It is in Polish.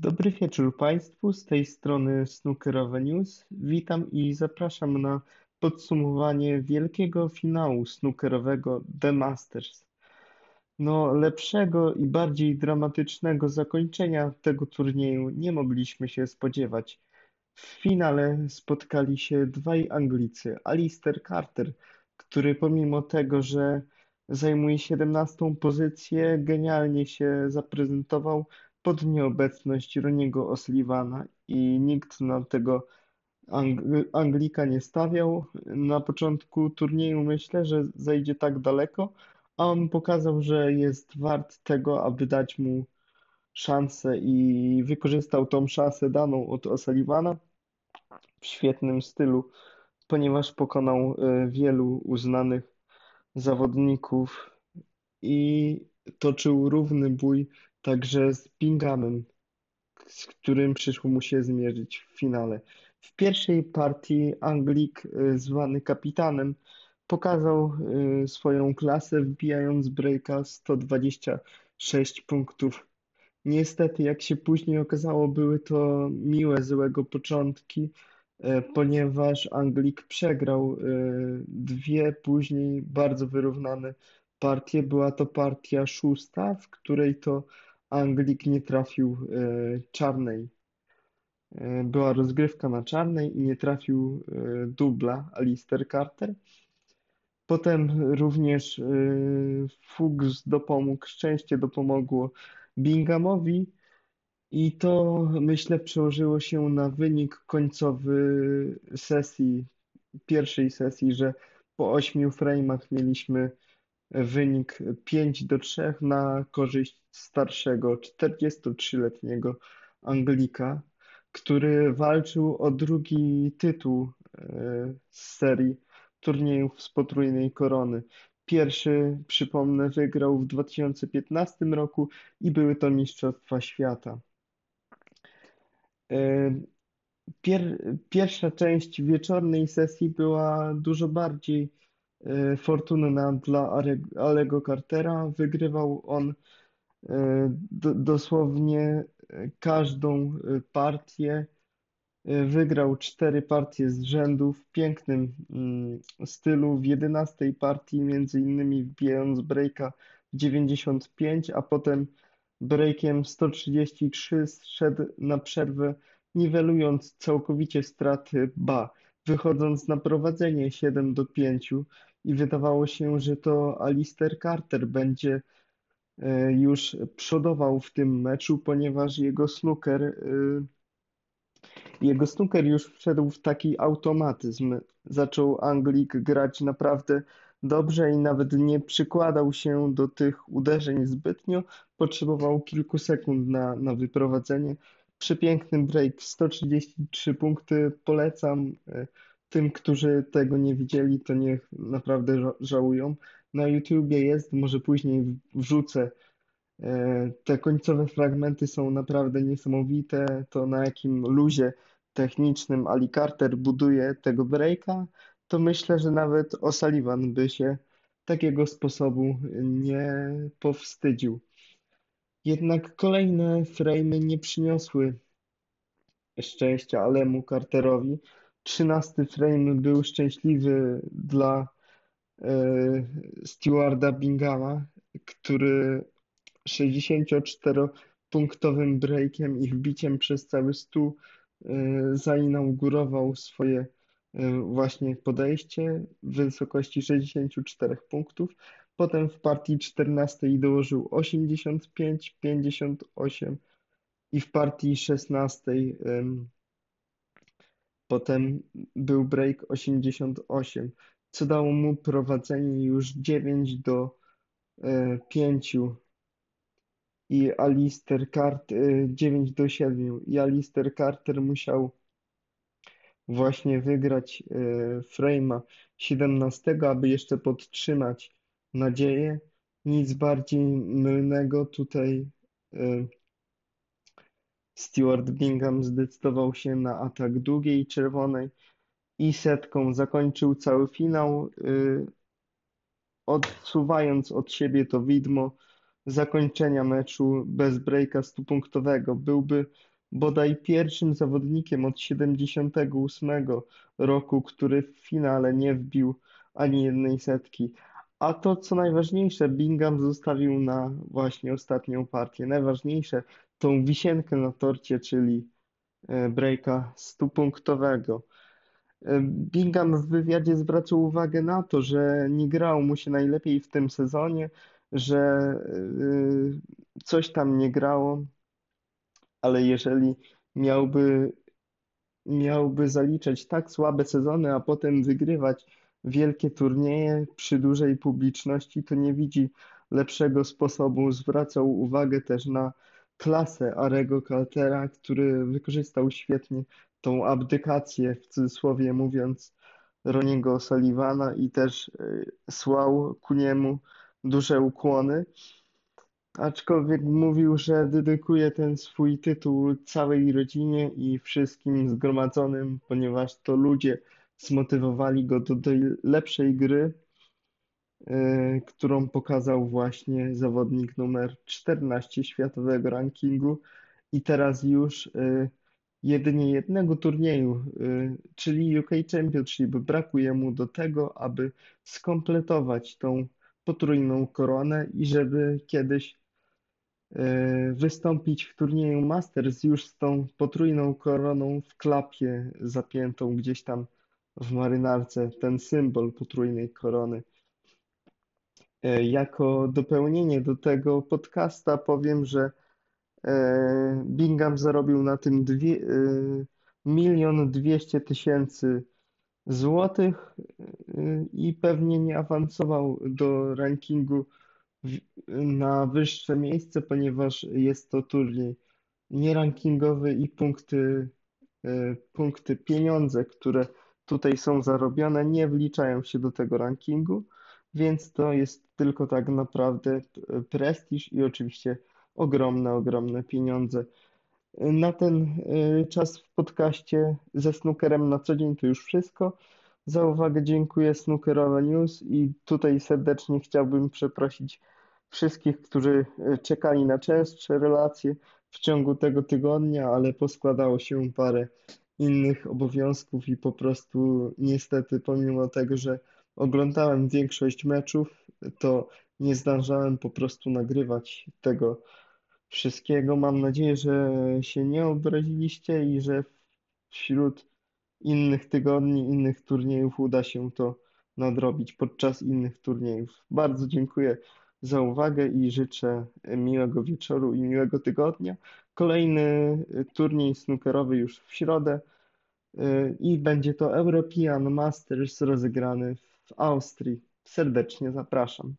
Dobry wieczór Państwu, z tej strony Snookerowe News. Witam i zapraszam na podsumowanie wielkiego finału snookerowego The Masters. No, lepszego i bardziej dramatycznego zakończenia tego turnieju nie mogliśmy się spodziewać. W finale spotkali się dwaj Anglicy, Alistair Carter, który pomimo tego, że zajmuje 17 pozycję, genialnie się zaprezentował pod nieobecność Roniego O'Sullivana i nikt na tego Ang- Anglika nie stawiał. Na początku turnieju myślę, że zajdzie tak daleko, a on pokazał, że jest wart tego, aby dać mu szansę i wykorzystał tą szansę daną od O'Sullivana w świetnym stylu, ponieważ pokonał e, wielu uznanych zawodników i toczył równy bój także z Binghamem, z którym przyszło mu się zmierzyć w finale. W pierwszej partii Anglik, y, zwany kapitanem, pokazał y, swoją klasę, wbijając breaka 126 punktów. Niestety, jak się później okazało, były to miłe, złego początki, y, ponieważ Anglik przegrał dwie później bardzo wyrównane partie. Była to partia szósta, w której to Anglik nie trafił e, czarnej. E, była rozgrywka na czarnej i nie trafił e, dubla Alistair Carter. Potem również Fuchs dopomógł, szczęście dopomogło Binghamowi i to myślę przełożyło się na wynik końcowy sesji, pierwszej sesji, że po ośmiu frame'ach mieliśmy wynik 5 do 3 na korzyść starszego, 43-letniego Anglika, który walczył o drugi tytuł e, z serii turniejów z potrójnej korony. Pierwszy, przypomnę, wygrał w 2015 roku i były to Mistrzostwa Świata. E, pier pierwsza część wieczornej sesji była dużo bardziej fortunna dla Alego Cartera. Wygrywał on e, dosłownie każdą partię. Wygrał cztery partie z rzędu w pięknym mm, stylu. W jedenastej partii między innymi wbijając breaka 95, a potem breakiem 133 zszedł na przerwę, niwelując całkowicie straty Ba, wychodząc na prowadzenie 7 do 5 i wydawało się, że to Alistair Carter będzie e, już przodował w tym meczu, ponieważ jego snooker, e, jego snooker już wszedł w taki automatyzm. Zaczął Anglik grać naprawdę dobrze i nawet nie przykładał się do tych uderzeń zbytnio. Potrzebował kilku sekund na, na wyprowadzenie. Przepiękny break, 133 punkty, polecam. E, tym, którzy tego nie widzieli, to niech naprawdę żałują. Na YouTubie jest, może później wrzucę. E, te końcowe fragmenty są naprawdę niesamowite. To na jakim luzie technicznym Ali Carter buduje tego breaka, to myślę, że nawet O'Sullivan by się takiego sposobu nie powstydził. Jednak kolejne frame nie przyniosły szczęścia Alemu Carterowi. Trzynasty frame był szczęśliwy dla e, Stewarda Bingama, który 64-punktowym breakiem i wbiciem przez cały stół e, zainaugurował swoje e, właśnie podejście w wysokości 64 punktów. Potem w partii 14 dołożył 85, 58 i w partii 16 Potem był break 88, co dało mu prowadzenie już 9 do 5 e, i Alistair Carter 9 do 7 i Alistair Carter musiał właśnie wygrać e, frame'a 17, aby jeszcze podtrzymać nadzieję. Nic bardziej mylnego tutaj e, Stewart Bingham zdecydował się na atak długiej czerwonej i setką zakończył cały finał, y, odsuwając od siebie to widmo zakończenia meczu bez breaka stupunktowego. Byłby bodaj pierwszym zawodnikiem od 78 roku, który w finale nie wbił ani jednej setki. A to, co najważniejsze, Bingham zostawił na właśnie ostatnią partię. Najważniejsze, tą wisienkę na torcie, czyli e, breaka stupunktowego. E, Bingham w wywiadzie zwracał uwagę na to, że nie grało mu się najlepiej w tym sezonie, że e, coś tam nie grało, ale jeżeli miałby, miałby zaliczać tak słabe sezony, a potem wygrywać wielkie turnieje przy dużej publiczności, to nie widzi lepszego sposobu. Zwracał uwagę też na klasę Arego Cartera, który wykorzystał świetnie tą abdykację, w cudzysłowie mówiąc, Roniego Sullivana i też y, słał ku niemu duże ukłony. Aczkolwiek mówił, że dedykuje ten swój tytuł całej rodzinie i wszystkim zgromadzonym, ponieważ to ludzie zmotywowali go do tej lepszej gry, y, którą pokazał właśnie zawodnik numer 14 światowego rankingu i teraz już y, jedynie jednego turnieju, y, czyli UK Championship. Brakuje mu do tego, aby skompletować tą potrójną koronę i żeby kiedyś wystąpić w turnieju Masters już z tą potrójną koroną w klapie zapiętą gdzieś tam w marynarce, ten symbol potrójnej korony. Y, jako dopełnienie do tego podcasta powiem, że E, Bingham zarobił na tym e, milion dwieście tysięcy złotych e, i pewnie nie awansował do rankingu na wyższe miejsce, ponieważ jest to turniej nierankingowy i punkty, punkty, pieniądze, które tutaj są zarobione, nie wliczają się do tego rankingu, więc to jest tylko tak naprawdę prestiż i oczywiście ogromne, ogromne pieniądze. Na ten y, czas w podcaście ze snookerem na co dzień to już wszystko. Za uwagę dziękuję Snookerowe News i tutaj serdecznie chciałbym przeprosić wszystkich, którzy y, czekali na częstsze relacje w ciągu tego tygodnia, ale poskładało się parę innych obowiązków i po prostu niestety pomimo tego, że oglądałem większość meczów, to nie zdążałem po prostu nagrywać tego wszystkiego. Mam nadzieję, że się nie obraziliście i że wśród innych tygodni, innych turniejów uda się to nadrobić podczas innych turniejów. Bardzo dziękuję za uwagę i życzę miłego wieczoru i miłego tygodnia. Kolejny turniej snookerowy już w środę y, i będzie to European Masters rozegrany w Austrii. Serdecznie zapraszam.